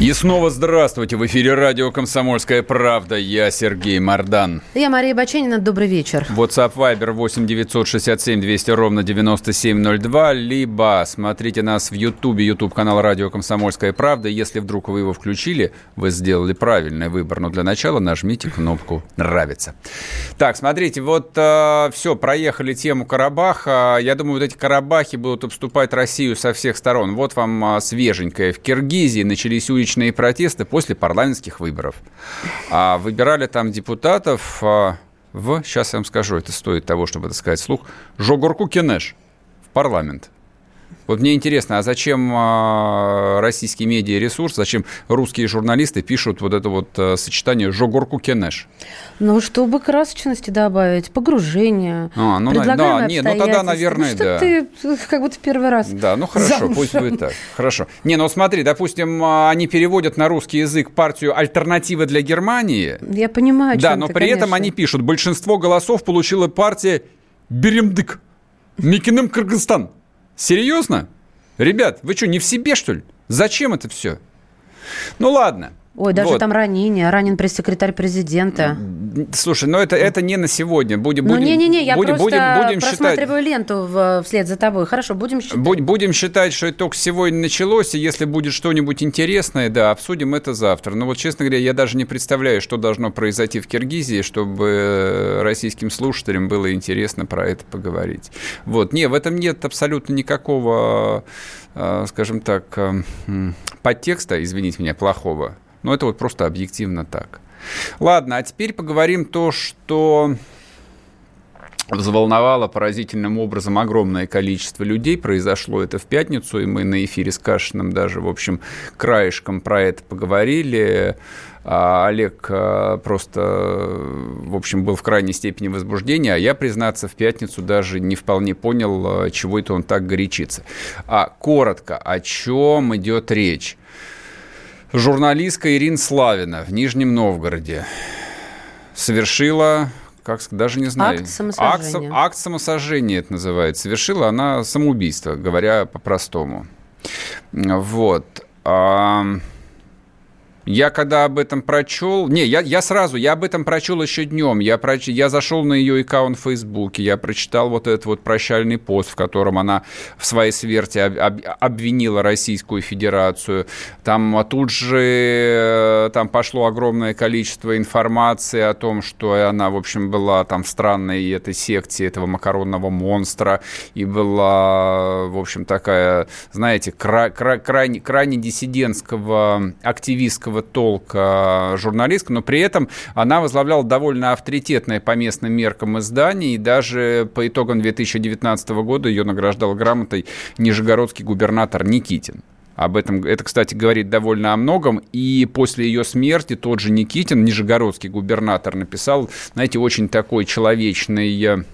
И снова здравствуйте. В эфире радио «Комсомольская правда». Я Сергей Мордан. Я Мария Баченина. Добрый вечер. WhatsApp Viber 8 967 200 ровно 9702. Либо смотрите нас в Ютубе, YouTube канал радио «Комсомольская правда». Если вдруг вы его включили, вы сделали правильный выбор. Но для начала нажмите кнопку «Нравится». Так, смотрите, вот э, все, проехали тему Карабаха. Я думаю, вот эти Карабахи будут обступать Россию со всех сторон. Вот вам э, свеженькое. В Киргизии начались уличные уличные протесты после парламентских выборов. А выбирали там депутатов а, в, сейчас я вам скажу, это стоит того, чтобы это сказать вслух, Жогорку Кенеш в парламент. Вот мне интересно, а зачем э, российский медиаресурс, зачем русские журналисты пишут вот это вот э, сочетание «жогорку кенеш»? Ну, чтобы красочности добавить, погружение, а, ну, да, нет, ну тогда, наверное, ну, да. ты как будто первый раз Да, ну хорошо, замужем. пусть будет так. Хорошо. Не, ну смотри, допустим, а, они переводят на русский язык партию «Альтернатива для Германии». Я понимаю, Да, но ты, при этом конечно. они пишут, большинство голосов получила партия Беремдык, Микиным Кыргызстан. Серьезно? Ребят, вы что, не в себе, что ли? Зачем это все? Ну ладно. Ой, даже Вот. там ранение, ранен пресс-секретарь президента. Слушай, ну это, это не на сегодня. Будем, Ну, будем, не-не-не, я будем, просто будем, будем считать, просматриваю ленту в- вслед за тобой. Хорошо, будем считать. будь- будем считать, что это только сегодня началось, и если будет что-нибудь интересное, да, обсудим это завтра. Но вот, честно говоря, я даже не представляю, что должно произойти в Киргизии, чтобы э, российским слушателям было интересно про это поговорить. Вот, не, в этом нет абсолютно никакого, э, скажем так, э, м, подтекста, извините меня, плохого. Но это вот просто объективно так. Ладно, а теперь поговорим то, что взволновало поразительным образом огромное количество людей. Произошло это в пятницу, и мы на эфире с Кашиным даже, в общем, краешком про это поговорили. А Олег а, просто, в общем, был в крайней степени возбуждения, а я, признаться, в пятницу даже не вполне понял, а, чего это он так горячится. А коротко, о чем идет речь? Журналистка Ирина Славина в Нижнем Новгороде совершила, как даже не знаю. Акт самосожжения. Акт, акт самосожжения это называется. Совершила она самоубийство, говоря по-простому. Вот. Я когда об этом прочел... Не, я, я сразу, я об этом прочел еще днем. Я, проч... я зашел на ее аккаунт в Фейсбуке, я прочитал вот этот вот прощальный пост, в котором она в своей смерти об- об- обвинила Российскую Федерацию. Там а тут же э, там пошло огромное количество информации о том, что она, в общем, была там в странной этой секте этого макаронного монстра и была, в общем, такая, знаете, кра- кра- крайне, крайне диссидентского, активистского толка журналистка, но при этом она возглавляла довольно авторитетное по местным меркам издание, и даже по итогам 2019 года ее награждал грамотой нижегородский губернатор Никитин. Об этом, это, кстати, говорит довольно о многом. И после ее смерти тот же Никитин, нижегородский губернатор, написал, знаете, очень такой человечный э,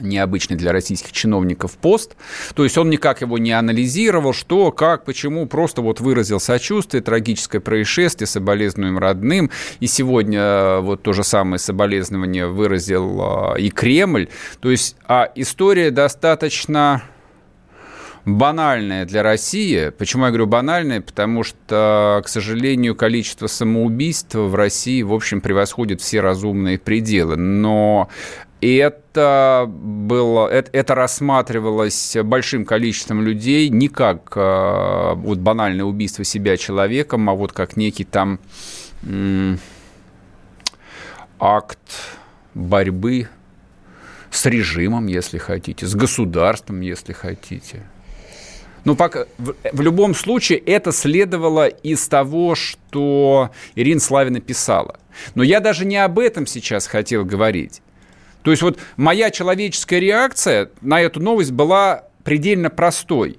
необычный для российских чиновников пост. То есть он никак его не анализировал, что, как, почему, просто вот выразил сочувствие, трагическое происшествие, соболезнуем родным. И сегодня э, вот то же самое соболезнование выразил э, и Кремль. То есть а история достаточно банальная для России. Почему я говорю банальная? Потому что, к сожалению, количество самоубийств в России, в общем, превосходит все разумные пределы. Но это было, это, это рассматривалось большим количеством людей не как э, вот банальное убийство себя человеком, а вот как некий там акт борьбы с режимом, если хотите, с государством, если хотите. Ну, пока, в, в любом случае, это следовало из того, что Ирина Славина писала. Но я даже не об этом сейчас хотел говорить. То есть вот моя человеческая реакция на эту новость была предельно простой.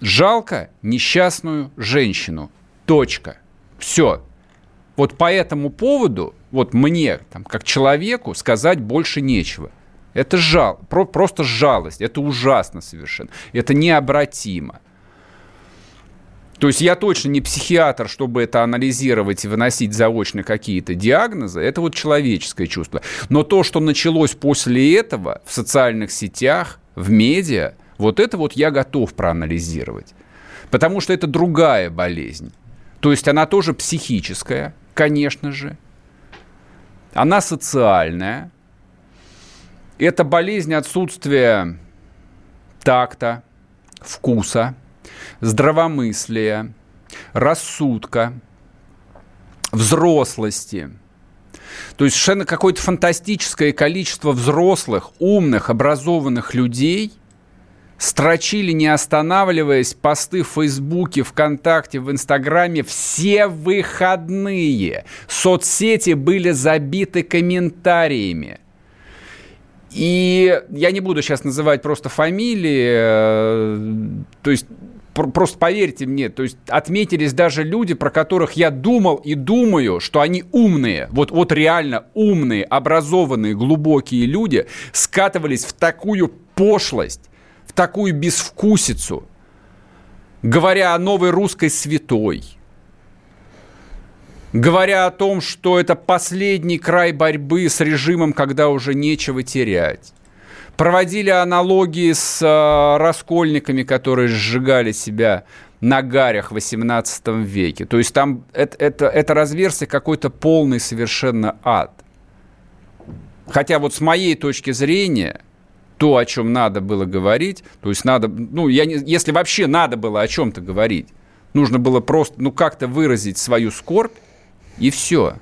Жалко несчастную женщину. Точка. Все. Вот по этому поводу, вот мне, там, как человеку, сказать больше нечего. Это жал, про, просто жалость, это ужасно совершенно, это необратимо. То есть я точно не психиатр, чтобы это анализировать и выносить заочно какие-то диагнозы. Это вот человеческое чувство. Но то, что началось после этого в социальных сетях, в медиа, вот это вот я готов проанализировать. Потому что это другая болезнь. То есть она тоже психическая, конечно же. Она социальная. Это болезнь отсутствия такта, вкуса, здравомыслия, рассудка, взрослости. То есть совершенно какое-то фантастическое количество взрослых, умных, образованных людей строчили, не останавливаясь, посты в Фейсбуке, ВКонтакте, в Инстаграме все выходные. Соцсети были забиты комментариями. И я не буду сейчас называть просто фамилии, э, то есть просто поверьте мне, то есть отметились даже люди, про которых я думал и думаю, что они умные, вот, вот реально умные, образованные, глубокие люди скатывались в такую пошлость, в такую безвкусицу, говоря о новой русской святой, говоря о том, что это последний край борьбы с режимом, когда уже нечего терять проводили аналогии с э, раскольниками, которые сжигали себя на гарях в 18 веке. То есть там это, это, это разверстие какой-то полный совершенно ад. Хотя вот с моей точки зрения, то, о чем надо было говорить, то есть надо, ну, я не, если вообще надо было о чем-то говорить, нужно было просто, ну, как-то выразить свою скорбь, и все.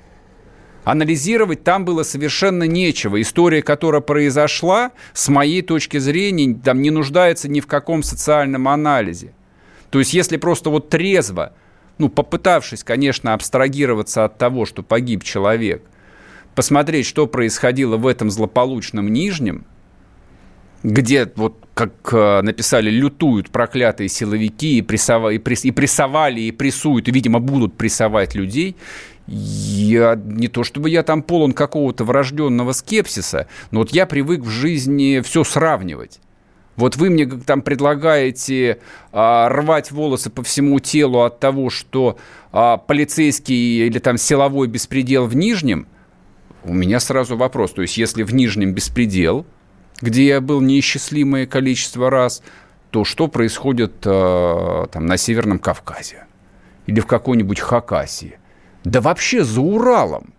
Анализировать там было совершенно нечего. История, которая произошла, с моей точки зрения, там не нуждается ни в каком социальном анализе. То есть если просто вот трезво, ну, попытавшись, конечно, абстрагироваться от того, что погиб человек, посмотреть, что происходило в этом злополучном Нижнем, где, вот как э, написали, лютуют проклятые силовики и, прессова, и, пресс, и прессовали, и прессуют, и, видимо, будут прессовать людей, я не то чтобы я там полон какого-то врожденного скепсиса, но вот я привык в жизни все сравнивать. Вот вы мне там предлагаете а, рвать волосы по всему телу от того, что а, полицейский или там силовой беспредел в Нижнем. У меня сразу вопрос. То есть, если в Нижнем беспредел, где я был неисчислимое количество раз, то что происходит а, там на Северном Кавказе или в какой-нибудь Хакасии? Да вообще за Уралом.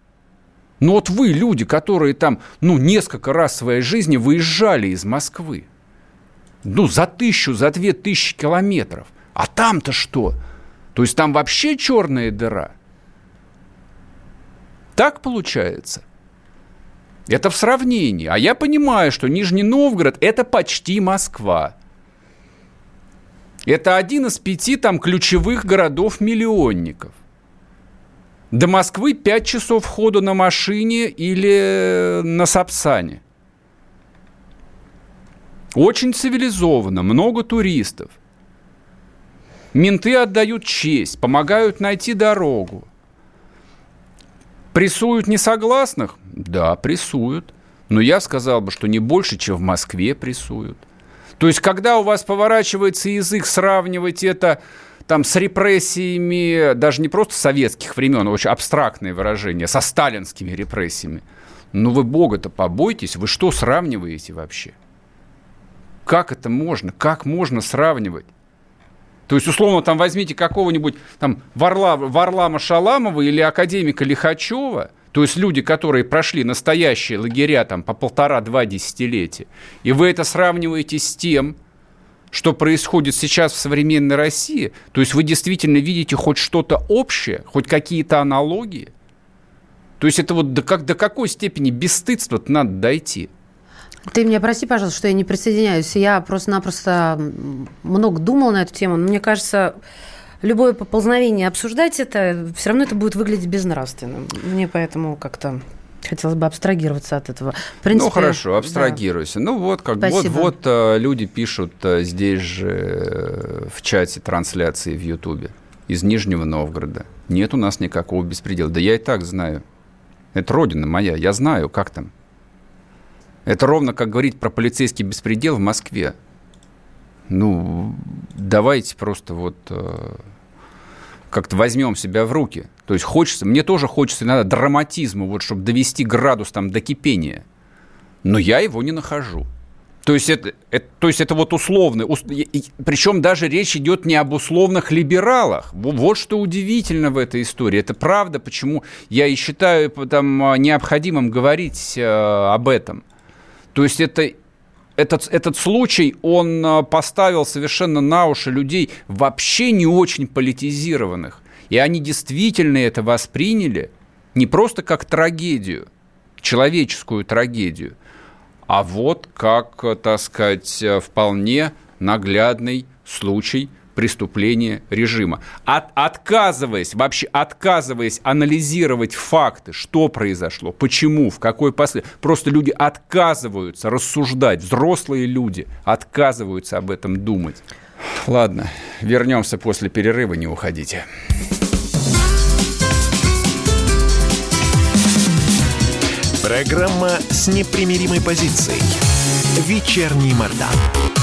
Ну вот вы, люди, которые там, ну, несколько раз в своей жизни выезжали из Москвы. Ну, за тысячу, за две тысячи километров. А там-то что? То есть там вообще черная дыра. Так получается. Это в сравнении. А я понимаю, что Нижний Новгород – это почти Москва. Это один из пяти там ключевых городов-миллионников. До Москвы 5 часов хода на машине или на Сапсане. Очень цивилизованно, много туристов. Менты отдают честь, помогают найти дорогу. Прессуют несогласных? Да, прессуют. Но я сказал бы, что не больше, чем в Москве прессуют. То есть, когда у вас поворачивается язык сравнивать это там с репрессиями даже не просто советских времен, а очень абстрактное выражение, со сталинскими репрессиями. Ну вы бога-то побойтесь, вы что сравниваете вообще? Как это можно? Как можно сравнивать? То есть, условно, там возьмите какого-нибудь там Варла, Варлама Шаламова или академика Лихачева, то есть люди, которые прошли настоящие лагеря там по полтора-два десятилетия, и вы это сравниваете с тем, что происходит сейчас в современной России, то есть вы действительно видите хоть что-то общее, хоть какие-то аналогии? То есть это вот до, как, до какой степени бесстыдства надо дойти? Ты меня прости, пожалуйста, что я не присоединяюсь. Я просто-напросто много думал на эту тему. Но мне кажется, любое поползновение обсуждать это, все равно это будет выглядеть безнравственным. Мне поэтому как-то Хотелось бы абстрагироваться от этого. В принципе, ну хорошо, абстрагируйся. Да. Ну вот как Спасибо. вот вот э, люди пишут э, здесь же э, в чате трансляции в Ютубе из Нижнего Новгорода. Нет у нас никакого беспредела. Да я и так знаю. Это родина моя, я знаю, как там. Это ровно как говорить про полицейский беспредел в Москве. Ну, давайте просто вот как-то возьмем себя в руки. То есть хочется, мне тоже хочется иногда драматизма, вот чтобы довести градус там до кипения. Но я его не нахожу. То есть это, это, то есть это вот условно. Причем даже речь идет не об условных либералах. Вот что удивительно в этой истории. Это правда, почему я и считаю там, необходимым говорить э, об этом. То есть это этот, этот случай, он э, поставил совершенно на уши людей вообще не очень политизированных. И они действительно это восприняли не просто как трагедию, человеческую трагедию, а вот как, так сказать, вполне наглядный случай преступления режима. От, отказываясь, вообще отказываясь анализировать факты, что произошло, почему, в какой последовательности, просто люди отказываются рассуждать, взрослые люди отказываются об этом думать. Ладно, вернемся после перерыва, не уходите. Программа с непримиримой позицией. Вечерний Мордан.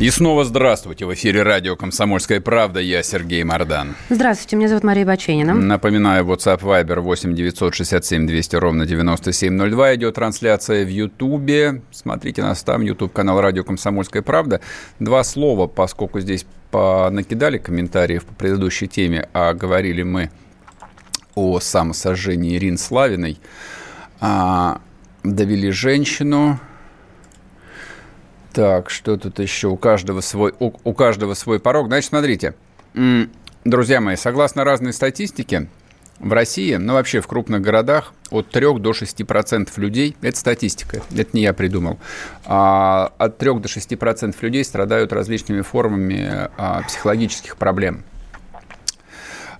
И снова здравствуйте. В эфире радио «Комсомольская правда». Я Сергей Мордан. Здравствуйте, меня зовут Мария Баченина. Напоминаю, WhatsApp Viber 8 967 200 ровно 9702. Идет трансляция в Ютубе. Смотрите нас там, YouTube канал радио «Комсомольская правда». Два слова, поскольку здесь накидали комментариев по предыдущей теме, а говорили мы о самосожжении Ирины Славиной. А, довели женщину. Так, что тут еще? У каждого свой, у, у каждого свой порог. Значит, смотрите, друзья мои, согласно разной статистике, в России, ну вообще в крупных городах, от 3 до 6 процентов людей, это статистика, это не я придумал, а, от 3 до 6 процентов людей страдают различными формами а, психологических проблем.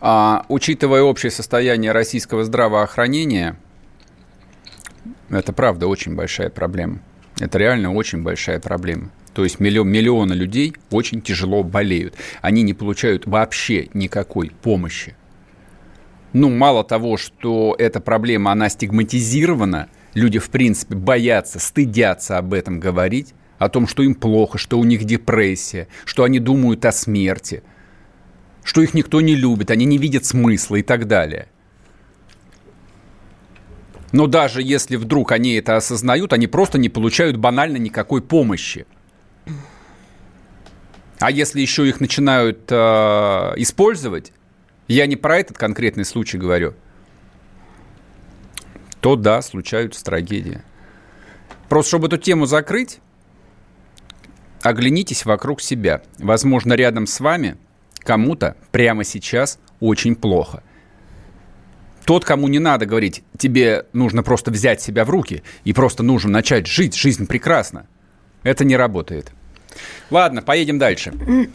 А, учитывая общее состояние российского здравоохранения, это правда очень большая проблема. Это реально очень большая проблема. То есть миллион, миллионы людей очень тяжело болеют. Они не получают вообще никакой помощи. Ну, мало того, что эта проблема, она стигматизирована, люди, в принципе, боятся, стыдятся об этом говорить, о том, что им плохо, что у них депрессия, что они думают о смерти – что их никто не любит, они не видят смысла и так далее. Но даже если вдруг они это осознают, они просто не получают банально никакой помощи. А если еще их начинают э, использовать, я не про этот конкретный случай говорю, то да, случаются трагедии. Просто чтобы эту тему закрыть, оглянитесь вокруг себя. Возможно, рядом с вами – кому-то прямо сейчас очень плохо. Тот, кому не надо говорить, тебе нужно просто взять себя в руки и просто нужно начать жить, жизнь прекрасна. Это не работает. Ладно, поедем дальше.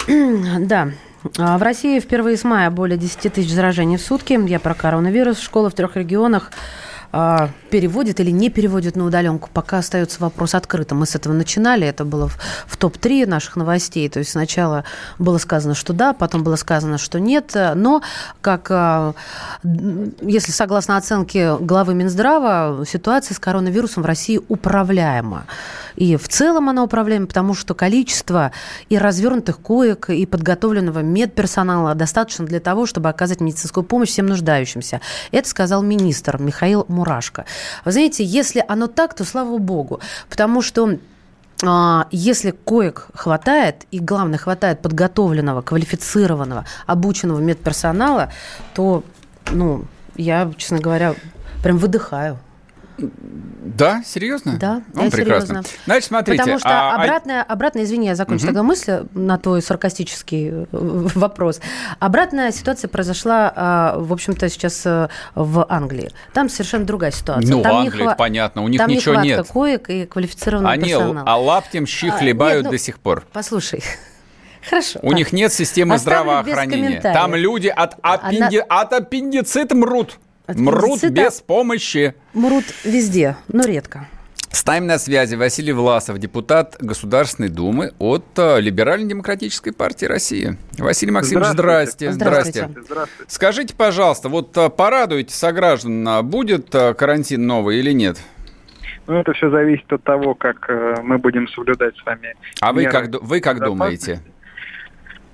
Да. А, в России впервые с мая более 10 тысяч заражений в сутки. Я про коронавирус. Школа в трех регионах а, переводит или не переводит на удаленку, пока остается вопрос открытым. Мы с этого начинали, это было в, в топ-3 наших новостей. То есть сначала было сказано, что да, потом было сказано, что нет. Но, как а, если согласно оценке главы Минздрава, ситуация с коронавирусом в России управляема. И в целом она управляема, потому что количество и развернутых коек, и подготовленного медперсонала достаточно для того, чтобы оказать медицинскую помощь всем нуждающимся. Это сказал министр Михаил Мурашко. Вы знаете, если оно так, то слава богу, потому что а, если коек хватает, и главное, хватает подготовленного, квалифицированного, обученного медперсонала, то, ну, я, честно говоря, прям выдыхаю. Да, серьезно? Да, Он прекрасно. Серьезно. Значит, смотрите. Потому что а, а обратная, обратная, извини, я закончу угу. тогда мысль на твой саркастический э, вопрос. Обратная ситуация произошла, а, в общем-то, сейчас э, в Англии. Там совершенно другая ситуация. Ну, там в Англии, хва... понятно, у них там ничего не нет. коек и квалифицированного Они персонала. а лаптем щи хлебают а, нет, ну, до сих пор. Послушай, Хорошо. У так. них нет системы Оставлю здравоохранения. Там люди от, аппенди... Она... от аппендицита мрут. От мрут без помощи. Мрут везде, но редко. С нами на связи Василий Власов, депутат Государственной Думы от э, Либерально-демократической партии России. Василий Максимович, здрасте. Здравствуйте. здравствуйте. здравствуйте. Скажите, пожалуйста, вот э, порадуйте сограждан, а будет э, карантин новый или нет? Ну, это все зависит от того, как мы будем соблюдать с вами. А вы как, вы как думаете?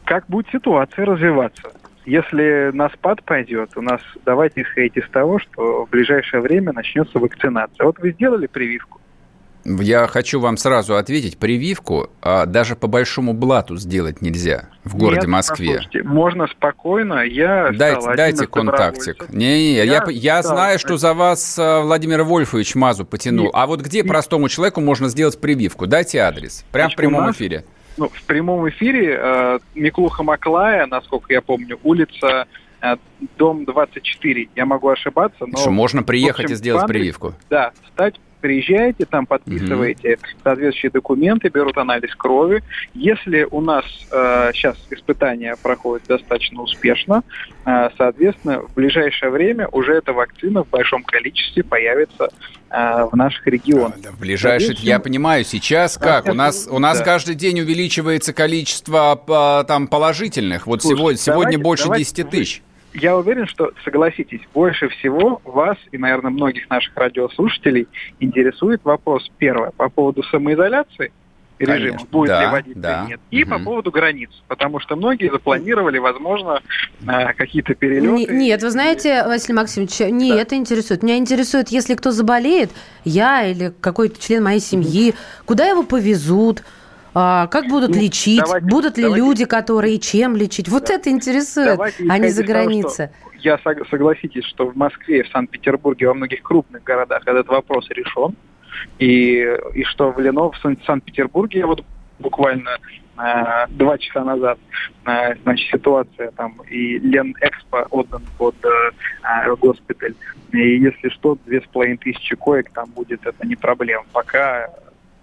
Как будет ситуация развиваться? Если на спад пойдет, у нас давайте исходить из того, что в ближайшее время начнется вакцинация. Вот вы сделали прививку? Я хочу вам сразу ответить, прививку а, даже по большому блату сделать нельзя в городе Нет, Москве. Можно спокойно. Я дайте, дайте контактик. Не, не, я, я, я знаю, что за вас а, Владимир Вольфович Мазу потянул. Нет, а вот где нет. простому человеку можно сделать прививку? Дайте адрес. Прямо Значит, в прямом нас, эфире. Ну, в прямом эфире э, Миклуха Маклая, насколько я помню, улица э, дом 24. Я могу ошибаться, но... Что, можно приехать общем, и сделать прививку? Да, стать приезжаете, там подписываете угу. соответствующие документы, берут анализ крови. Если у нас э, сейчас испытания проходят достаточно успешно, э, соответственно, в ближайшее время уже эта вакцина в большом количестве появится э, в наших регионах. Да, в ближайшее, я понимаю, сейчас как? у нас, у нас да. каждый день увеличивается количество а, там положительных. Вот Слушайте, сегодня, сегодня давайте, больше давайте 10 тысяч я уверен, что, согласитесь, больше всего вас и, наверное, многих наших радиослушателей интересует вопрос, первое, по поводу самоизоляции режима, Конечно. будет да, ли вводиться да. или нет, и угу. по поводу границ, потому что многие запланировали, возможно, э, какие-то перелеты. Нет, вы знаете, Василий Максимович, не да. это интересует. Меня интересует, если кто заболеет, я или какой-то член моей семьи, куда его повезут, а, как будут ну, лечить? Давайте, Будут ли давайте, люди, которые чем лечить? Вот да. это интересует, давайте, а не за границей. Я согласитесь, что в Москве, в Санкт-Петербурге, во многих крупных городах этот вопрос решен. И, и что в Ленов, в Санкт-Петербурге, вот буквально э, два часа назад, э, значит, ситуация там, и Лен Экспо отдан под э, госпиталь. И если что, две с половиной тысячи коек там будет, это не проблема. Пока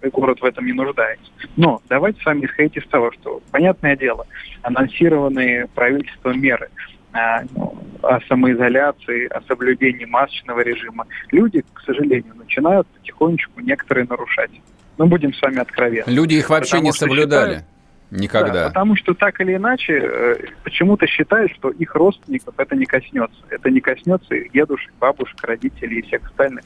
город в этом не нуждается. Но давайте с вами исходить из того, что, понятное дело, анонсированные правительством меры а, ну, о самоизоляции, о соблюдении масочного режима, люди, к сожалению, начинают потихонечку некоторые нарушать. Мы будем с вами откровенны. Люди их вообще Потому не соблюдали. Считают, Никогда. Да, потому что так или иначе э, почему-то считают, что их родственников это не коснется. Это не коснется их дедушек, бабушек, родителей и всех остальных.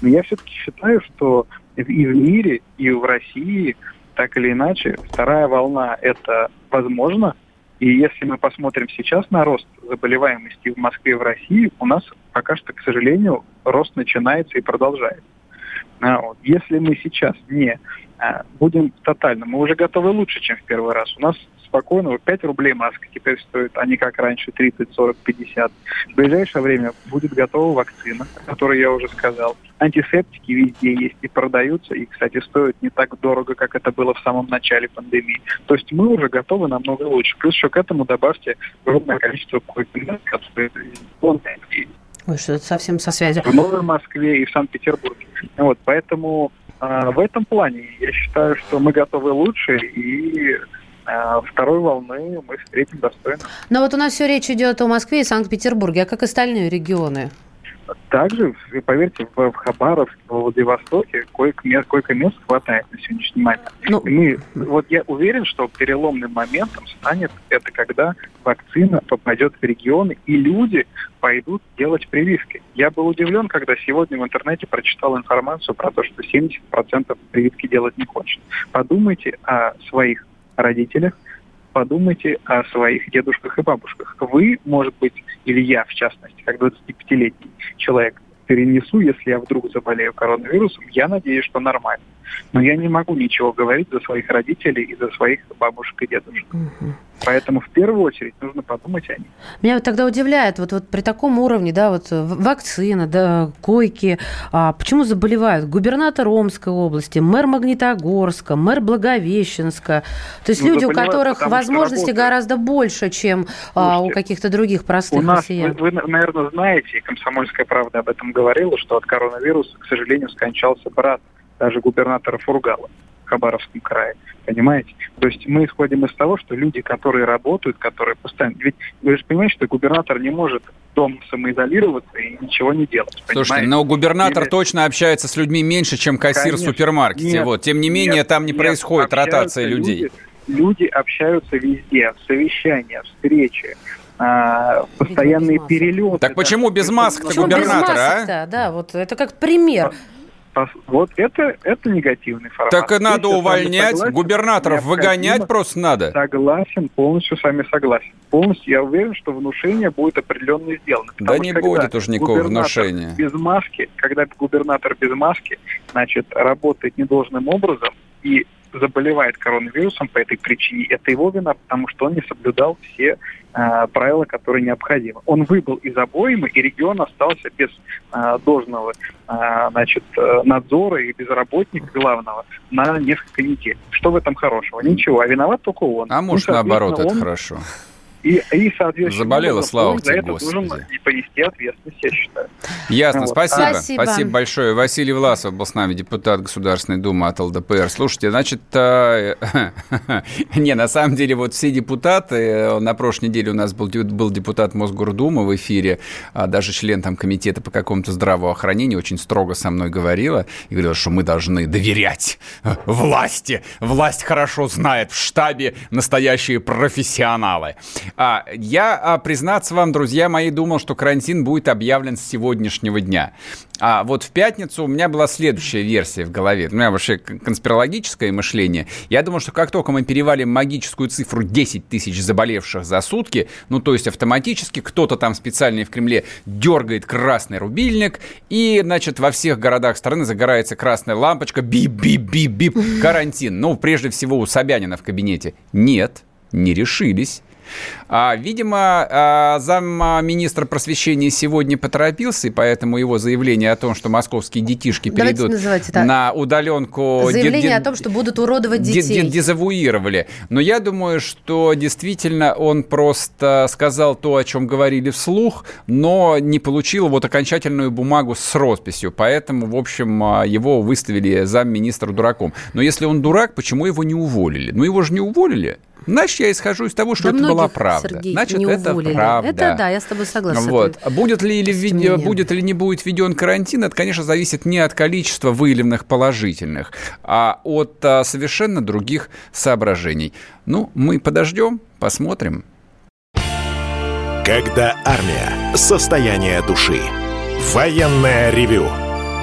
Но я все-таки считаю, что и в мире, и в России так или иначе вторая волна это возможно. И если мы посмотрим сейчас на рост заболеваемости в Москве и в России, у нас пока что, к сожалению, рост начинается и продолжается. А. Если мы сейчас не а, будем тотально. Мы уже готовы лучше, чем в первый раз. У нас спокойно 5 рублей маска теперь стоит, а не как раньше 30, 40, 50. В ближайшее время будет готова вакцина, о которой я уже сказал. Антисептики везде есть и продаются, и, кстати, стоят не так дорого, как это было в самом начале пандемии. То есть мы уже готовы намного лучше. Плюс еще к этому добавьте огромное количество койок, которые Ой, что это совсем со связью. В Новой Москве и в Санкт-Петербурге. Вот, поэтому а, в этом плане я считаю, что мы готовы лучше и второй волны мы встретим достойно. Но вот у нас все речь идет о Москве и Санкт-Петербурге, а как остальные регионы? Также, поверьте, в, Хабаровске, в Владивостоке койко-мест, койко-мест хватает на сегодняшний момент. Ну, мы, вот я уверен, что переломным моментом станет это, когда вакцина попадет в регионы, и люди пойдут делать прививки. Я был удивлен, когда сегодня в интернете прочитал информацию про то, что 70% прививки делать не хочет. Подумайте о своих родителях, подумайте о своих дедушках и бабушках. Вы, может быть, или я, в частности, как 25-летний человек, перенесу, если я вдруг заболею коронавирусом, я надеюсь, что нормально. Но я не могу ничего говорить за своих родителей и за своих бабушек и дедушек. Угу. Поэтому в первую очередь нужно подумать о них. Меня вот тогда удивляет, вот, вот при таком уровне, да, вот вакцина, да, койки, а почему заболевают губернатор Омской области, мэр Магнитогорска, мэр Благовещенска, то есть ну, люди, у которых возможности гораздо больше, чем а, у каких-то других простых у нас, россиян. Вы, вы, наверное, знаете, Комсомольская правда об этом говорила, что от коронавируса, к сожалению, скончался брат даже губернатора Фургала. в Хабаровском крае. Понимаете? То есть мы исходим из того, что люди, которые работают, которые постоянно... Ведь вы же понимаете, что губернатор не может дома самоизолироваться и ничего не делать. Слушайте, понимаете? но губернатор Или... точно общается с людьми меньше, чем кассир Конечно. в супермаркете. Нет, вот. Тем не менее, нет, там не нет, происходит ротация людей. Люди, люди общаются везде, совещания, встречи, а, постоянные перелеты. Так почему без масок-то губернатора, без масок а? Да, вот это как пример. Вот это, это негативный формат. Так и надо Здесь увольнять, согласен, губернаторов выгонять просто надо. Согласен, полностью с вами согласен. Полностью я уверен, что внушение будет определенно сделано. Да не будет уж никакого внушения. без маски, когда губернатор без маски, значит, работает недолжным образом и заболевает коронавирусом по этой причине, это его вина, потому что он не соблюдал все э, правила, которые необходимы. Он выбыл из обоймы, и регион остался без э, должного э, значит, э, надзора и без работника главного на несколько недель. Что в этом хорошего? Ничего, а виноват только он. А может, наоборот, это хорошо. И, и соответственно, Заболела, слава тебе, Господи. должен и понести ответственность, я считаю. Ясно, вот. спасибо. спасибо. Спасибо большое. Василий Власов был с нами, депутат Государственной Думы от ЛДПР. Слушайте, значит, э, не, на самом деле, вот все депутаты, э, на прошлой неделе у нас был, был депутат Мосгордумы в эфире, а даже член там комитета по какому-то здравоохранению очень строго со мной говорила и говорила, что мы должны доверять власти. Власть хорошо знает в штабе настоящие профессионалы. А, я, а, признаться вам, друзья мои, думал, что карантин будет объявлен с сегодняшнего дня. А вот в пятницу у меня была следующая версия в голове. У меня вообще конспирологическое мышление. Я думал, что как только мы перевалим магическую цифру 10 тысяч заболевших за сутки, ну, то есть автоматически кто-то там специально в Кремле дергает красный рубильник, и, значит, во всех городах страны загорается красная лампочка, бип-бип-бип-бип, карантин. Ну, прежде всего у Собянина в кабинете. Нет, не решились. А, видимо, а, замминистра просвещения сегодня поторопился, и поэтому его заявление о том, что московские детишки перейдут на удаленку... Заявление о том, что будут уродовать детей. Дезавуировали. Но я думаю, что действительно он просто сказал то, о чем говорили вслух, но не получил вот окончательную бумагу с росписью. Поэтому, в общем, а, его выставили замминистра дураком. Но если он дурак, почему его не уволили? Ну, его же не уволили. Значит, я исхожу из того, что да это была правда. Сергей, Значит, не это уволили. правда. Это да, я с тобой согласна. Вот. Будет ли, или видео, будет или не будет введен карантин, это, конечно, зависит не от количества выявленных положительных, а от а, совершенно других соображений. Ну, мы подождем, посмотрим. Когда армия. Состояние души. Военное ревю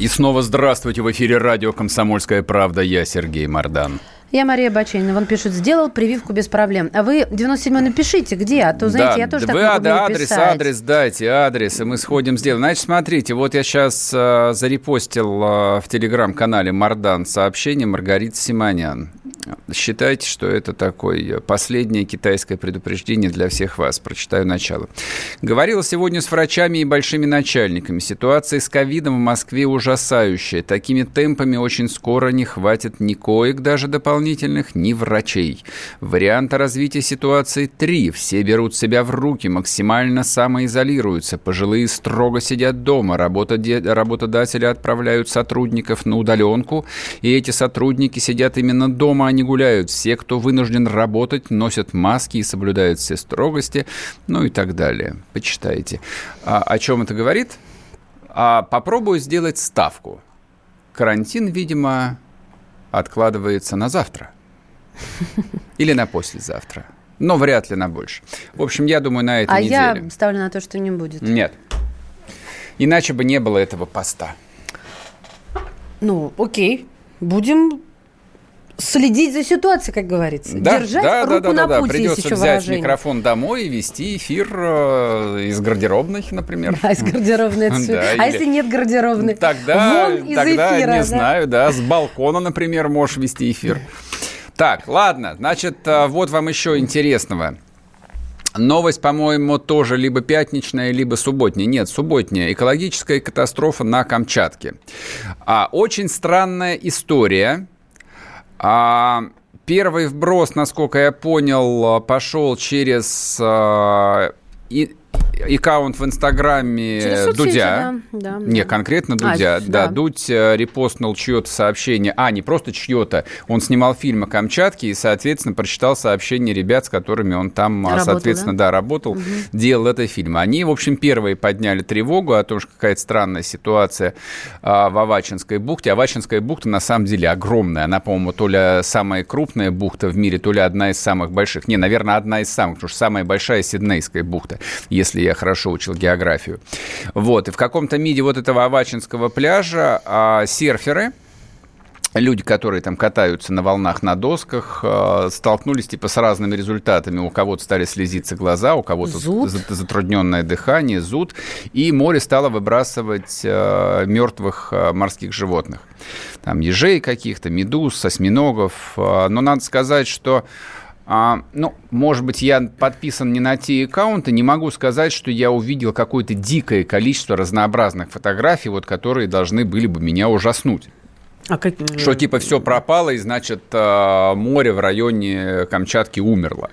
И снова здравствуйте. В эфире радио «Комсомольская правда». Я Сергей Мордан. Я Мария Баченина. Он пишет, сделал прививку без проблем. А вы 97 напишите, где? А то, знаете, да, я тоже вы так могу да, адрес, писать. адрес дайте, адрес, и мы сходим, сделаем. Значит, смотрите, вот я сейчас э, зарепостил э, в телеграм-канале Мардан сообщение Маргариты Симонян. Считайте, что это такое последнее китайское предупреждение для всех вас. Прочитаю начало. Говорила сегодня с врачами и большими начальниками. Ситуация с ковидом в Москве ужасающая. Такими темпами очень скоро не хватит ни коек даже дополнительных, ни врачей. Варианта развития ситуации три. Все берут себя в руки, максимально самоизолируются. Пожилые строго сидят дома. Работодатели отправляют сотрудников на удаленку. И эти сотрудники сидят именно дома, а не гуляют. Все, кто вынужден работать, носят маски и соблюдают все строгости, ну и так далее. Почитайте. А, о чем это говорит? А, попробую сделать ставку. Карантин, видимо, откладывается на завтра. Или на послезавтра. Но вряд ли на больше. В общем, я думаю, на этой а неделе. А я ставлю на то, что не будет. Нет. Иначе бы не было этого поста. Ну, окей. Будем следить за ситуацией, как говорится. Да, Держать да, руку да, да, на да, пути, Придется еще взять выражение. микрофон домой и вести эфир э, из гардеробной, например. А из гардеробной. Да, А если нет гардеробной? Тогда, тогда не да? знаю, да, с балкона, например, можешь вести эфир. Так, ладно, значит, э, вот вам еще интересного. Новость, по-моему, тоже либо пятничная, либо субботняя. Нет, субботняя. Экологическая катастрофа на Камчатке. А, очень странная история. А, первый вброс, насколько я понял, пошел через и- аккаунт в Инстаграме Дудя. да, да, Не, да. конкретно А, Дудя. да. да. Дудь э, репостнул чье-то сообщение. А, не просто чье-то. Он снимал фильм о Камчатке и, соответственно, прочитал сообщения ребят, с которыми он там, а, Работал, соответственно, да, работал, делал это фильм. Они, в общем, первые подняли тревогу о том, что какая-то странная ситуация а, в Авачинской бухте. Авачинская бухта, на самом деле, огромная. Она, по-моему, то ли самая крупная бухта в мире, то ли одна из самых больших. Не, наверное, одна из самых, потому что самая большая Сиднейская бухта, если я хорошо учил географию. Вот, и в каком-то миде вот этого Авачинского пляжа а, серферы, люди, которые там катаются на волнах на досках, э, столкнулись типа с разными результатами. У кого-то стали слезиться глаза, у кого-то затрудненное дыхание, зуд, и море стало выбрасывать э, мертвых э, морских животных. Там ежей каких-то, медуз, осьминогов. Но надо сказать, что а, ну, может быть, я подписан не на те аккаунты, не могу сказать, что я увидел какое-то дикое количество разнообразных фотографий, вот, которые должны были бы меня ужаснуть. А как... Что типа все пропало, и значит э, море в районе Камчатки умерло.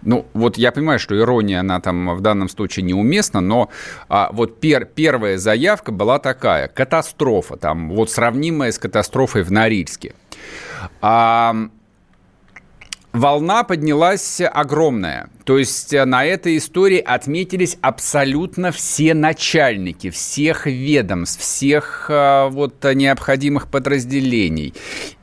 Ну, вот я понимаю, что ирония, она там в данном случае неуместна, но а, вот пер, первая заявка была такая. Катастрофа, там, вот сравнимая с катастрофой в Норильске. А, волна поднялась огромная. То есть э, на этой истории отметились абсолютно все начальники, всех ведомств, всех э, вот э, необходимых подразделений.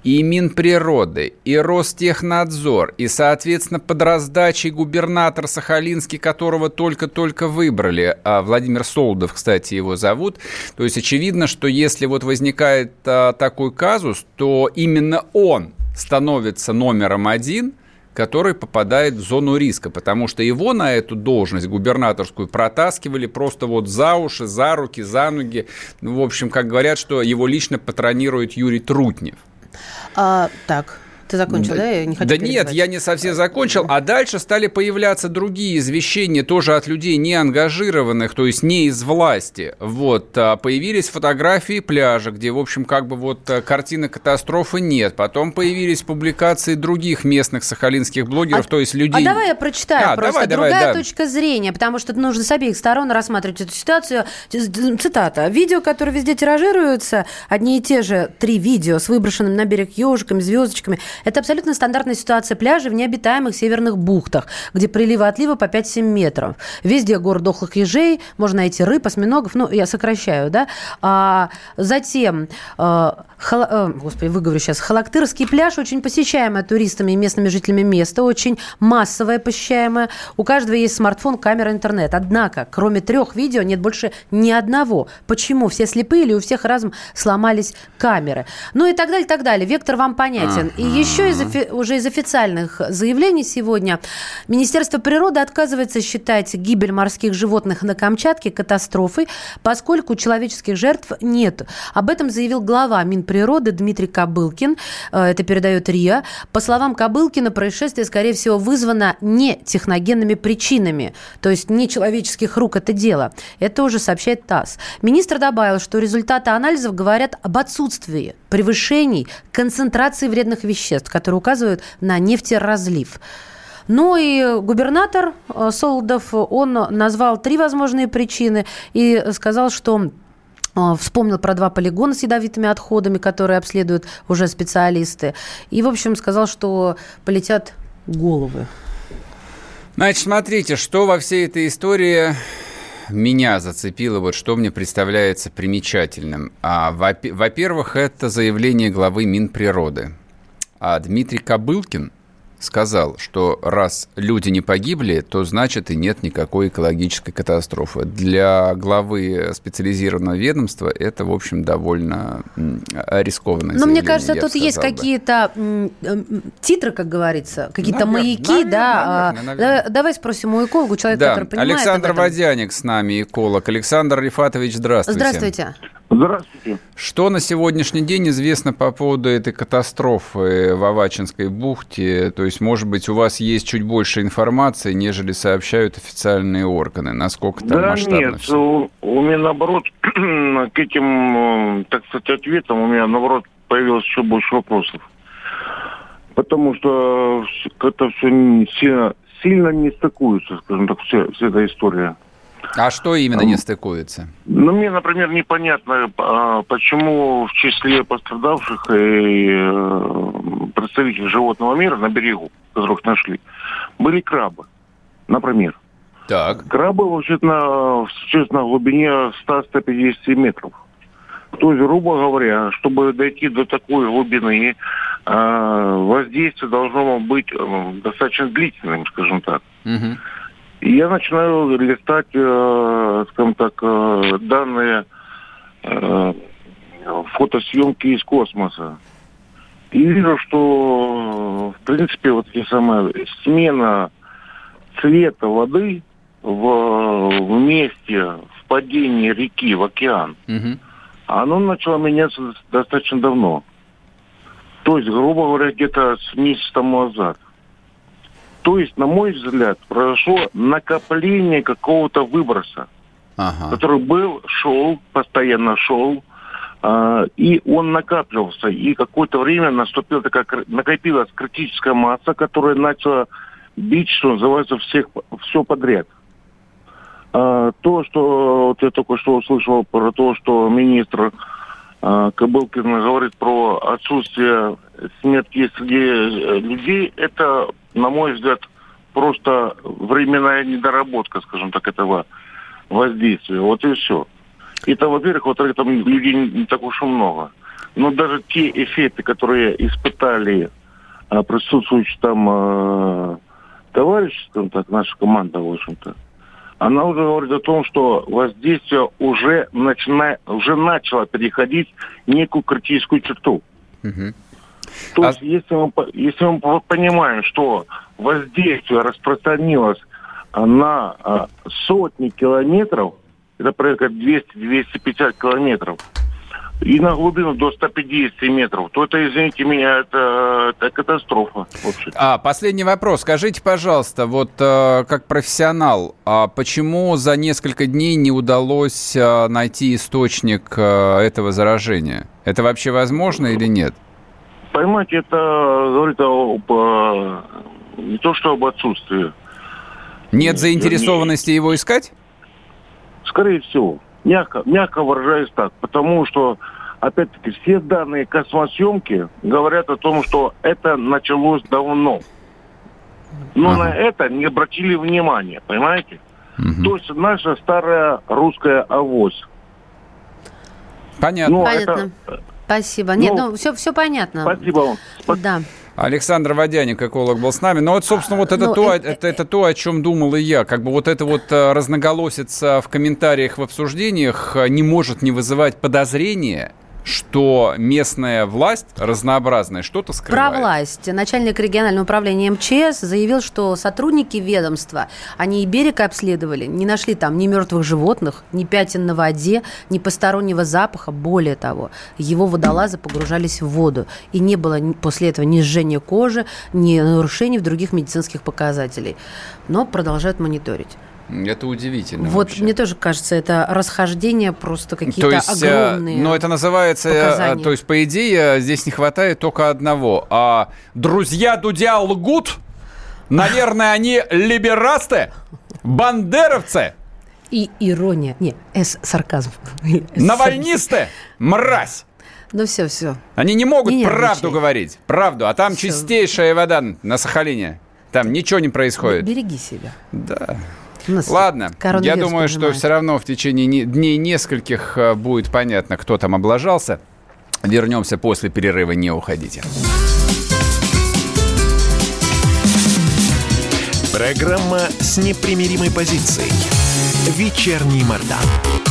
И Минприроды, и Ростехнадзор, и, соответственно, под раздачей губернатор Сахалинский, которого только-только выбрали. Владимир Солдов, кстати, его зовут. То есть очевидно, что если вот возникает такой казус, то именно он становится номером один, который попадает в зону риска, потому что его на эту должность губернаторскую протаскивали просто вот за уши, за руки, за ноги. Ну, в общем, как говорят, что его лично патронирует Юрий Трутнев. А, так, ты закончил, да? Я не хочу да нет, я не совсем закончил. А дальше стали появляться другие извещения тоже от людей не ангажированных, то есть не из власти. Вот, а, появились фотографии пляжа, где, в общем, как бы вот а, картины катастрофы нет. Потом появились публикации других местных сахалинских блогеров, А- то есть людей... А давай я прочитаю А, просто давай, давай, другая да. точка зрения, потому что нужно с обеих сторон рассматривать эту ситуацию. Цитата. Видео, которые везде тиражируются, одни и те же три видео с выброшенными на берег ежиками, звездочками, это абсолютно стандартная ситуация пляжа в необитаемых северных бухтах, где прилива отлива по 5-7 метров. Везде город дохлых ежей, можно найти рыб, осьминогов, ну, я сокращаю, да. А затем, э, Хала- э, господи, выговорю сейчас, Халактырский пляж очень посещаемое туристами и местными жителями место, очень массовое посещаемое. У каждого есть смартфон, камера, интернет. Однако, кроме трех видео, нет больше ни одного. Почему? Все слепые или у всех разом сломались камеры? Ну и так далее, так далее. Вектор вам понятен. И еще из, офи- уже из официальных заявлений сегодня Министерство природы отказывается считать гибель морских животных на Камчатке катастрофой, поскольку человеческих жертв нет. Об этом заявил глава Минприроды Дмитрий Кобылкин. Э, Это передает РИА. По словам Кобылкина, происшествие, скорее всего, вызвано не техногенными причинами, то есть не человеческих рук это дело. Это уже сообщает ТАСС. Министр добавил, что результаты анализов говорят об отсутствии превышений концентрации вредных веществ, которые указывают на нефтеразлив. Ну и губернатор э, Солодов, он назвал три возможные причины и сказал, что э, Вспомнил про два полигона с ядовитыми отходами, которые обследуют уже специалисты. И, в общем, сказал, что полетят головы. Значит, смотрите, что во всей этой истории меня зацепило, вот что мне представляется примечательным. А, во- во-первых, это заявление главы Минприроды. А Дмитрий Кобылкин сказал, что раз люди не погибли, то значит и нет никакой экологической катастрофы. Для главы специализированного ведомства это, в общем, довольно рискованно. Но мне кажется, тут есть какие-то титры, как говорится, какие-то маяки, наверное, да. Наверное, наверное. Давай спросим у эколога, человека, да. который понимает Александр Водяник с нами, эколог. Александр Рифатович, здравствуйте. Здравствуйте. Здравствуйте. Что на сегодняшний день известно по поводу этой катастрофы в Авачинской бухте? То есть, может быть, у вас есть чуть больше информации, нежели сообщают официальные органы? Насколько там да масштабно нет, все? У, у меня, наоборот, к этим, так сказать, ответам у меня, наоборот, появилось еще больше вопросов. Потому что это все сильно, сильно не стыкуется, скажем так, вся, вся эта история. А что именно не стыкуется? Ну, мне, например, непонятно, а, почему в числе пострадавших и э, представителей животного мира на берегу, которых нашли, были крабы, например. Так. Крабы вообще на, сейчас на глубине 100-150 метров. То есть, грубо говоря, чтобы дойти до такой глубины, а, воздействие должно быть э, достаточно длительным, скажем так. Угу. И я начинаю листать, э, скажем так, э, данные э, фотосъемки из космоса. И вижу, что, в принципе, вот эти самые смена цвета воды в, в месте впадения реки в океан, угу. оно начало меняться достаточно давно. То есть, грубо говоря, где-то с месяца тому назад. То есть, на мой взгляд, произошло накопление какого-то выброса, ага. который был, шел, постоянно шел, э, и он накапливался. И какое-то время наступила такая, накопилась критическая масса, которая начала бить, что называется, всех, все подряд. А, то, что вот я только что услышал про то, что министр а, Кобылкин говорит про отсутствие смерти среди э, людей, это на мой взгляд, просто временная недоработка, скажем так, этого воздействия. Вот и все. Это, во-первых, вот там людей не так уж и много. Но даже те эффекты, которые испытали а, присутствующие там а, товарищи, скажем так, наша команда, в общем-то, она уже говорит о том, что воздействие уже, начина... уже начало переходить некую критическую черту. Угу. То а... есть, если мы, если мы понимаем, что воздействие распространилось а, на а, сотни километров, это порядка 200-250 километров, и на глубину до 150 метров, то это, извините меня, это, это катастрофа. Вообще. А, последний вопрос. Скажите, пожалуйста, вот э, как профессионал, а почему за несколько дней не удалось э, найти источник э, этого заражения? Это вообще возможно или нет? Понимаете, это говорит об, э, не то что об отсутствии. Нет заинтересованности его искать? Скорее всего. Мягко, мягко выражаясь так. Потому что, опять-таки, все данные космосъемки говорят о том, что это началось давно. Но ага. на это не обратили внимания, понимаете? Угу. То есть наша старая русская авось. Понятно. Но Понятно. Это, Спасибо. Нет, ну, ну все, все понятно. Спасибо вам. Да. Александр Водяник, эколог, был с нами. Но вот, собственно, вот это, ну, то, это, это, это то, о чем думал и я. Как бы вот это вот э, разноголосица в комментариях, в обсуждениях э, не может не вызывать подозрения что местная власть разнообразная что-то скрывает. Про власть. Начальник регионального управления МЧС заявил, что сотрудники ведомства, они и берег обследовали, не нашли там ни мертвых животных, ни пятен на воде, ни постороннего запаха. Более того, его водолазы погружались в воду. И не было после этого ни сжения кожи, ни нарушений в других медицинских показателей. Но продолжают мониторить. Это удивительно. Вот вообще. мне тоже кажется, это расхождение просто какие-то то есть, э, огромные. Но это называется, э, показания. то есть по идее здесь не хватает только одного. А друзья Дудя лгут. Наверное, они либерасты, бандеровцы. И ирония. Не, с сарказм. Навальнисты, мразь. Ну все, все. Они не могут не правду говорить. Правду. А там все. чистейшая вода на Сахалине. Там ничего не происходит. Береги себя. Да. Ладно, я думаю, что все равно в течение дней нескольких э, будет понятно, кто там облажался. Вернемся после перерыва, не уходите. Программа с непримиримой позицией. Вечерний Мордан.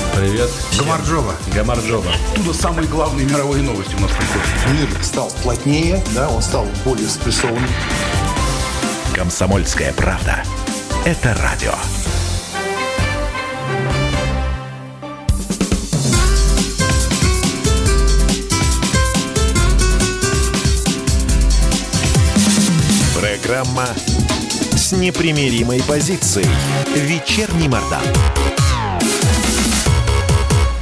Привет. всем. Гамарджоба. Гамарджоба. Оттуда самые главные мировые новости у нас приходят. Мир стал плотнее, да, он стал более спрессованным. Комсомольская правда. Это радио. Программа с непримиримой позицией. Вечерний Мордан.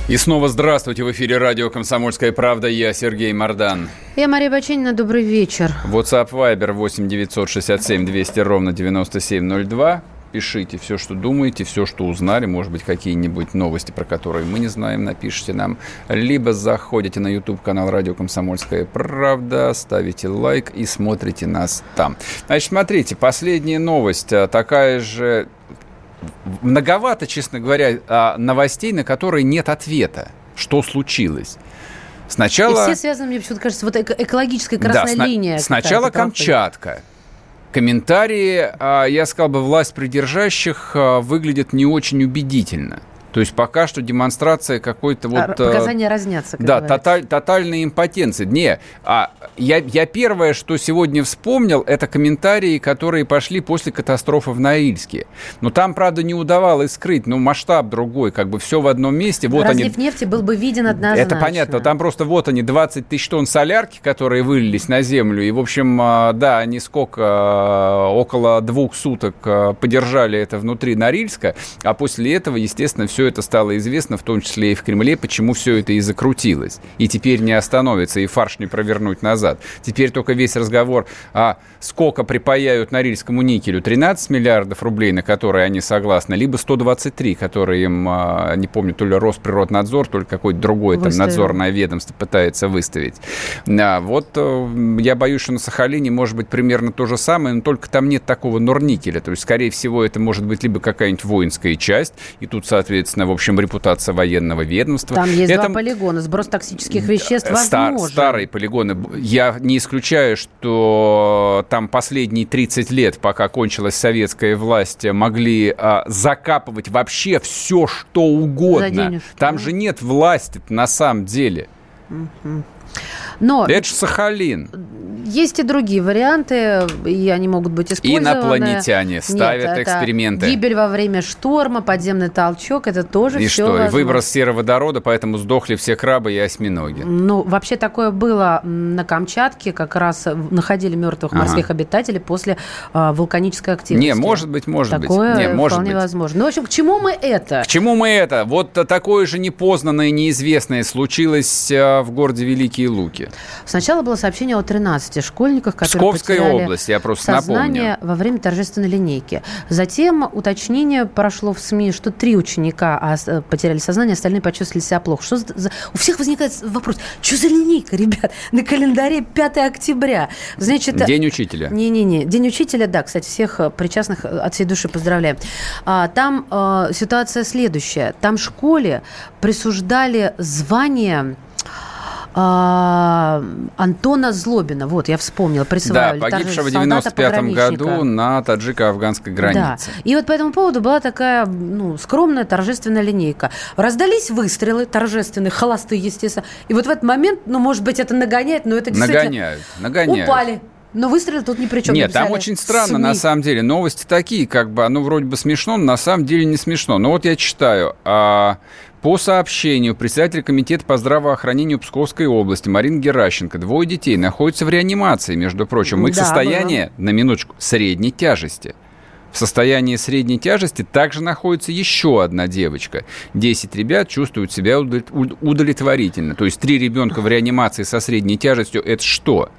И снова здравствуйте. В эфире радио «Комсомольская правда». Я Сергей Мордан. Я Мария Баченина, добрый вечер. WhatsApp Viber 8 967 200 ровно 9702. Пишите все, что думаете, все, что узнали. Может быть, какие-нибудь новости, про которые мы не знаем, напишите нам. Либо заходите на YouTube-канал «Радио Комсомольская правда», ставите лайк и смотрите нас там. Значит, смотрите, последняя новость. а, Такая же многовато, честно говоря, а, новостей, на которые нет ответа. Что случилось? И Сначала... все связаны, мне почему-то кажется, вот эко- экологическая Да, красная сна- линия. Сначала? Камчатка. Комментарии, а, я сказал бы, власть придержащих а, выглядят не очень убедительно. То есть пока что демонстрация какой-то А, вот... э, Показания разнятся, как Да, тоталь- тотальной импотенции. Не, а я, я первое, что сегодня вспомнил, это комментарии, которые пошли после катастрофы в Норильске. Но там, правда, не удавалось скрыть, но масштаб другой, как бы все в одном месте. Вот они, Разлив нефти был бы виден однозначно. это понятно. Там просто вот они, 20 тысяч тонн солярки, которые вылились на землю. И, в общем, а, да, они сколько, а, около двух суток а, подержали это внутри Норильска. А после этого, естественно, все это стало известно, в том числе и в Кремле, почему все это и закрутилось. И теперь не остановится, и фарш не провернуть назад. Теперь только весь разговор, а сколько припаяют Норильскому никелю? 13 миллиардов рублей, на которые они согласны, либо 123, которые им, а, не помню, то ли Росприроднадзор, то ли какой-то другой там надзорное ведомство пытается выставить. А, вот э, я боюсь, что на Сахалине может быть примерно то же самое, но только там нет такого норникеля. То есть, скорее всего, это может быть либо какая-нибудь воинская часть, и тут, соответственно, в общем, репутация военного ведомства. Там есть это... два полигона. Сброс токсических веществ Стар- возможен. старые полигоны. Я не исключаю, что там последние 30 лет, пока кончилась советская власть, могли а, закапывать вообще все, что угодно. денежки, Там да. же нет власти на самом деле. Но Это же Сахалин. есть и другие варианты, и они могут быть использованы. Инопланетяне ставят Нет, эксперименты. Гибель во время шторма, подземный толчок, это тоже И все что? И возможно. выброс сероводорода, поэтому сдохли все крабы и осьминоги. Ну, вообще такое было на Камчатке, как раз находили мертвых Ага. морских обитателей после а, вулканической активности. Не, может быть, может Такое быть. Не, может вполне быть. возможно. Ну, в общем, к чему мы это? К чему мы это? Вот такое же непознанное, неизвестное случилось а, в городе Великие Луки. Сначала было сообщение о 13 школьниках, которые Псковская потеряли область, я просто сознание напомню. во время торжественной линейки. Затем уточнение прошло в СМИ, что три ученика а, с- потеряли сознание, остальные почувствовали себя плохо. Что за- У всех возникает вопрос, что за линейка, ребят? На календаре 5 октября. Значит, День учителя. не-не-не. День учителя, да, кстати, всех э, причастных э, от всей души поздравляем. А, Там э, ситуация следующая. Там школе присуждали звание а, Антона Злобина. Вот, я вспомнила, Да, присваивали. погибшего в Солдата 95 году на таджико-афганской границе. Да. И вот по этому поводу была такая ну, скромная торжественная линейка. Раздались выстрелы торжественные, холостые, естественно. И вот в этот момент, ну, может быть, это нагоняет, но это действительно... Нагоняют, нагоняют. Упали. Но выстрелы тут ни при чем. Нет, там очень странно, СМИ. на самом деле. Новости такие, как бы, оно вроде бы смешно, но на самом деле не смешно. Но вот я читаю. а, по сообщению председателя комитета по здравоохранению Псковской области Марины Геращенко, двое детей находятся в реанимации, между прочим. Их Да, состояние, на минуточку, средней тяжести. В состоянии средней тяжести также находится еще одна девочка. 10 ребят чувствуют себя удовлетворительно. То есть три ребенка в реанимации со средней тяжестью – это что?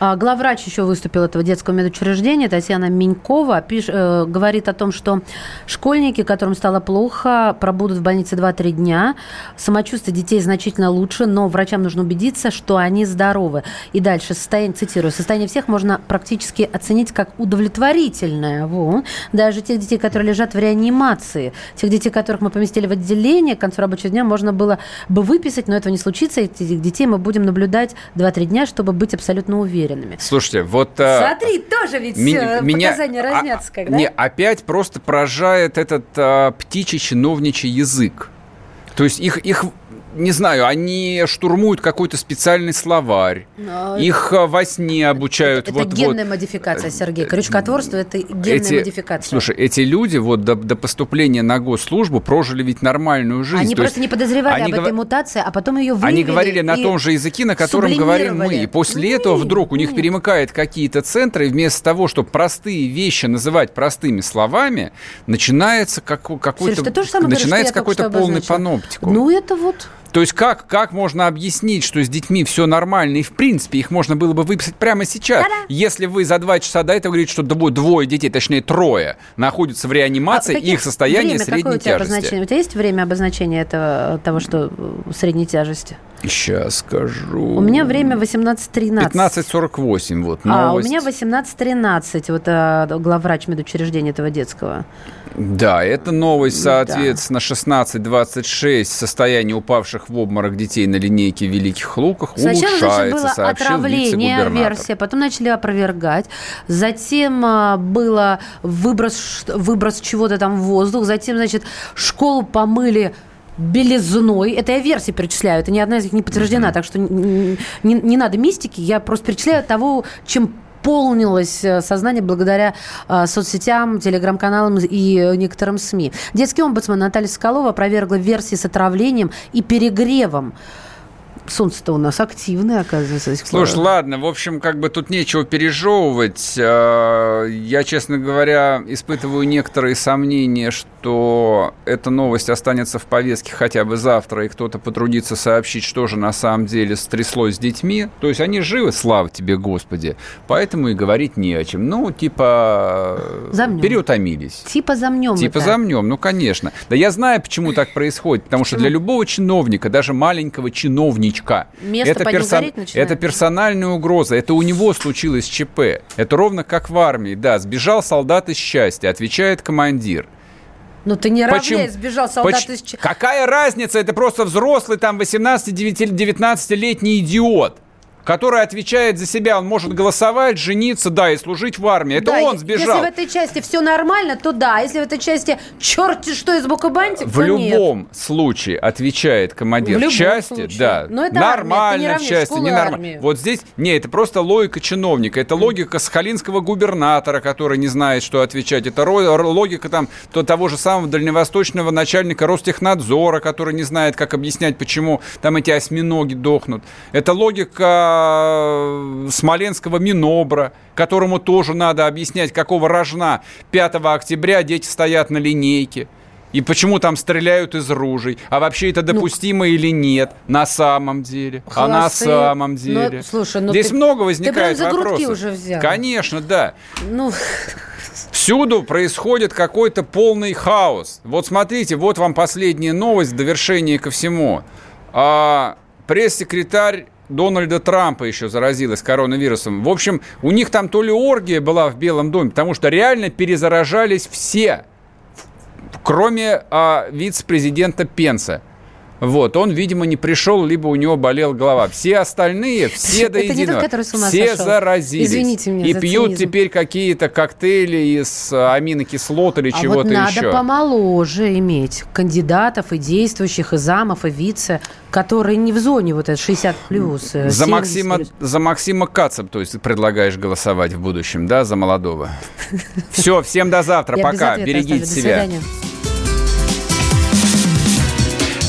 А, главврач еще выступил этого детского медучреждения, Татьяна Минькова, пиш, э, говорит о том, что школьники, которым стало плохо, пробудут в больнице 2-3 дня. Самочувствие детей значительно лучше, но врачам нужно убедиться, что они здоровы. И дальше, состояние, цитирую, состояние всех можно практически оценить как удовлетворительное. Вот даже тех детей, которые лежат в реанимации, тех детей, которых мы поместили в отделение, к концу рабочего дня можно было бы выписать, но этого не случится. Этих детей мы будем наблюдать 2-3 дня, чтобы быть абсолютно уверенными. Слушайте, вот... А, Смотри, тоже ведь ми- меня, показания а, разнятся, когда... Не, опять просто поражает этот а, птичий чиновничий язык. То есть их, их не знаю, они штурмуют какой-то специальный словарь, Но... их э, во сне обучают. Это, вот, генная вот. модификация, Сергей. Крючкотворство – это генная эти, модификация. Слушай, эти люди вот до, до поступления на госслужбу прожили ведь нормальную жизнь. Они То просто не подозревали об этой мутации, а потом ее вывели Они говорили на том же языке, на котором говорим мы. И после этого вдруг у них нет. перемыкает какие-то центры, и вместо того, чтобы простые вещи называть простыми словами, начинается как, какой-то, начинается какой-то полный паноптикум. Ну, это вот... То есть как, как можно объяснить, что с детьми все нормально, и в принципе их можно было бы выписать прямо сейчас, Да-да. если вы за два часа до этого говорите, что двое детей, точнее трое, находятся в реанимации, а их состояние время, средней какое у тебя тяжести. Обозначение? У тебя есть время обозначения этого, того, что э, средней тяжести? Сейчас скажу. У меня время 18.13. 15.48, вот, новость. А, у меня 18.13, вот а, главврач медучреждения этого детского. Да, это новость, соответственно, да. 16.26. Состояние упавших в обморок детей на линейке в Великих Луках Сначала, улучшается, значит, было отравление, версия, потом начали опровергать. Затем а, было выброс, выброс чего-то там в воздух. Затем, значит, школу помыли белизной. Это я версии перечисляю, это ни одна из них не подтверждена, mm-hmm. так что не, не, не надо мистики, я просто перечисляю того, чем полнилось э, сознание благодаря э, соцсетям, телеграм-каналам и некоторым СМИ. Детский омбудсман Наталья Соколова опровергла версии с отравлением и перегревом. Солнце-то у нас активное, оказывается. Слушай, ладно, в общем, как бы тут нечего пережевывать. Э, я, честно говоря, испытываю некоторые сомнения, что эта новость останется в повестке хотя бы завтра, и кто-то потрудится сообщить, что же на самом деле стряслось с детьми. То есть они живы, слава тебе, Господи. Поэтому и говорить не о чем. Ну, типа, замнем. переутомились. Типа замнем. Типа это. замнем, ну, конечно. Да я знаю, почему так происходит. Потому почему? что для любого чиновника, даже маленького чиновничка, новичка. Место это, персон... это персональная угроза. Это у него случилось ЧП. Это ровно как в армии. Да, сбежал солдат из счастья, отвечает командир. Ну ты не равняй, сбежал солдат Поч... из. Какая разница? Это просто взрослый там 18-19-летний идиот который отвечает за себя, он может голосовать, жениться, да, и служить в армии. Это да, он сбежал. Если в этой части все нормально, то да. Если в этой части черти что из бока бантик, В любом нет. случае отвечает командир в, любом части, случае. да. Но это нормально армия, в части, не нормально. Вот здесь, не, это просто логика чиновника. Это логика сахалинского губернатора, который не знает, что отвечать. Это логика там то, того же самого дальневосточного начальника Ростехнадзора, который не знает, как объяснять, почему там эти осьминоги дохнут. Это логика Э, смоленского Минобра, которому тоже надо объяснять, какого рожна 5 октября дети стоят на линейке. И почему там стреляют из ружей? А вообще это ну, допустимо ну, или нет на самом деле? Холосты. А на самом ну, деле? Ну, слушай, ну Здесь ты, много возникает ты прям за вопросов. уже взял. Конечно, да. Ну... Всюду происходит какой-то полный хаос. Вот смотрите, вот вам последняя новость в довершение ко всему. А, пресс-секретарь Дональда Трампа еще заразилась коронавирусом. В общем, у них там то ли оргия была в Белом доме, потому что реально перезаражались все, кроме а, вице-президента Пенса. Вот, он, видимо, не пришел, либо у него болела голова. Все остальные, все до единого, все заразились. Извините меня И пьют теперь какие-то коктейли из э, аминокислот или а чего-то вот надо еще. помоложе иметь кандидатов и действующих, и замов, и вице, которые не в зоне вот это 60 плюс. Э, за Максима, за Максима Кацап, то есть предлагаешь голосовать в будущем, да, за молодого. Все, всем до завтра, пока, берегите себя.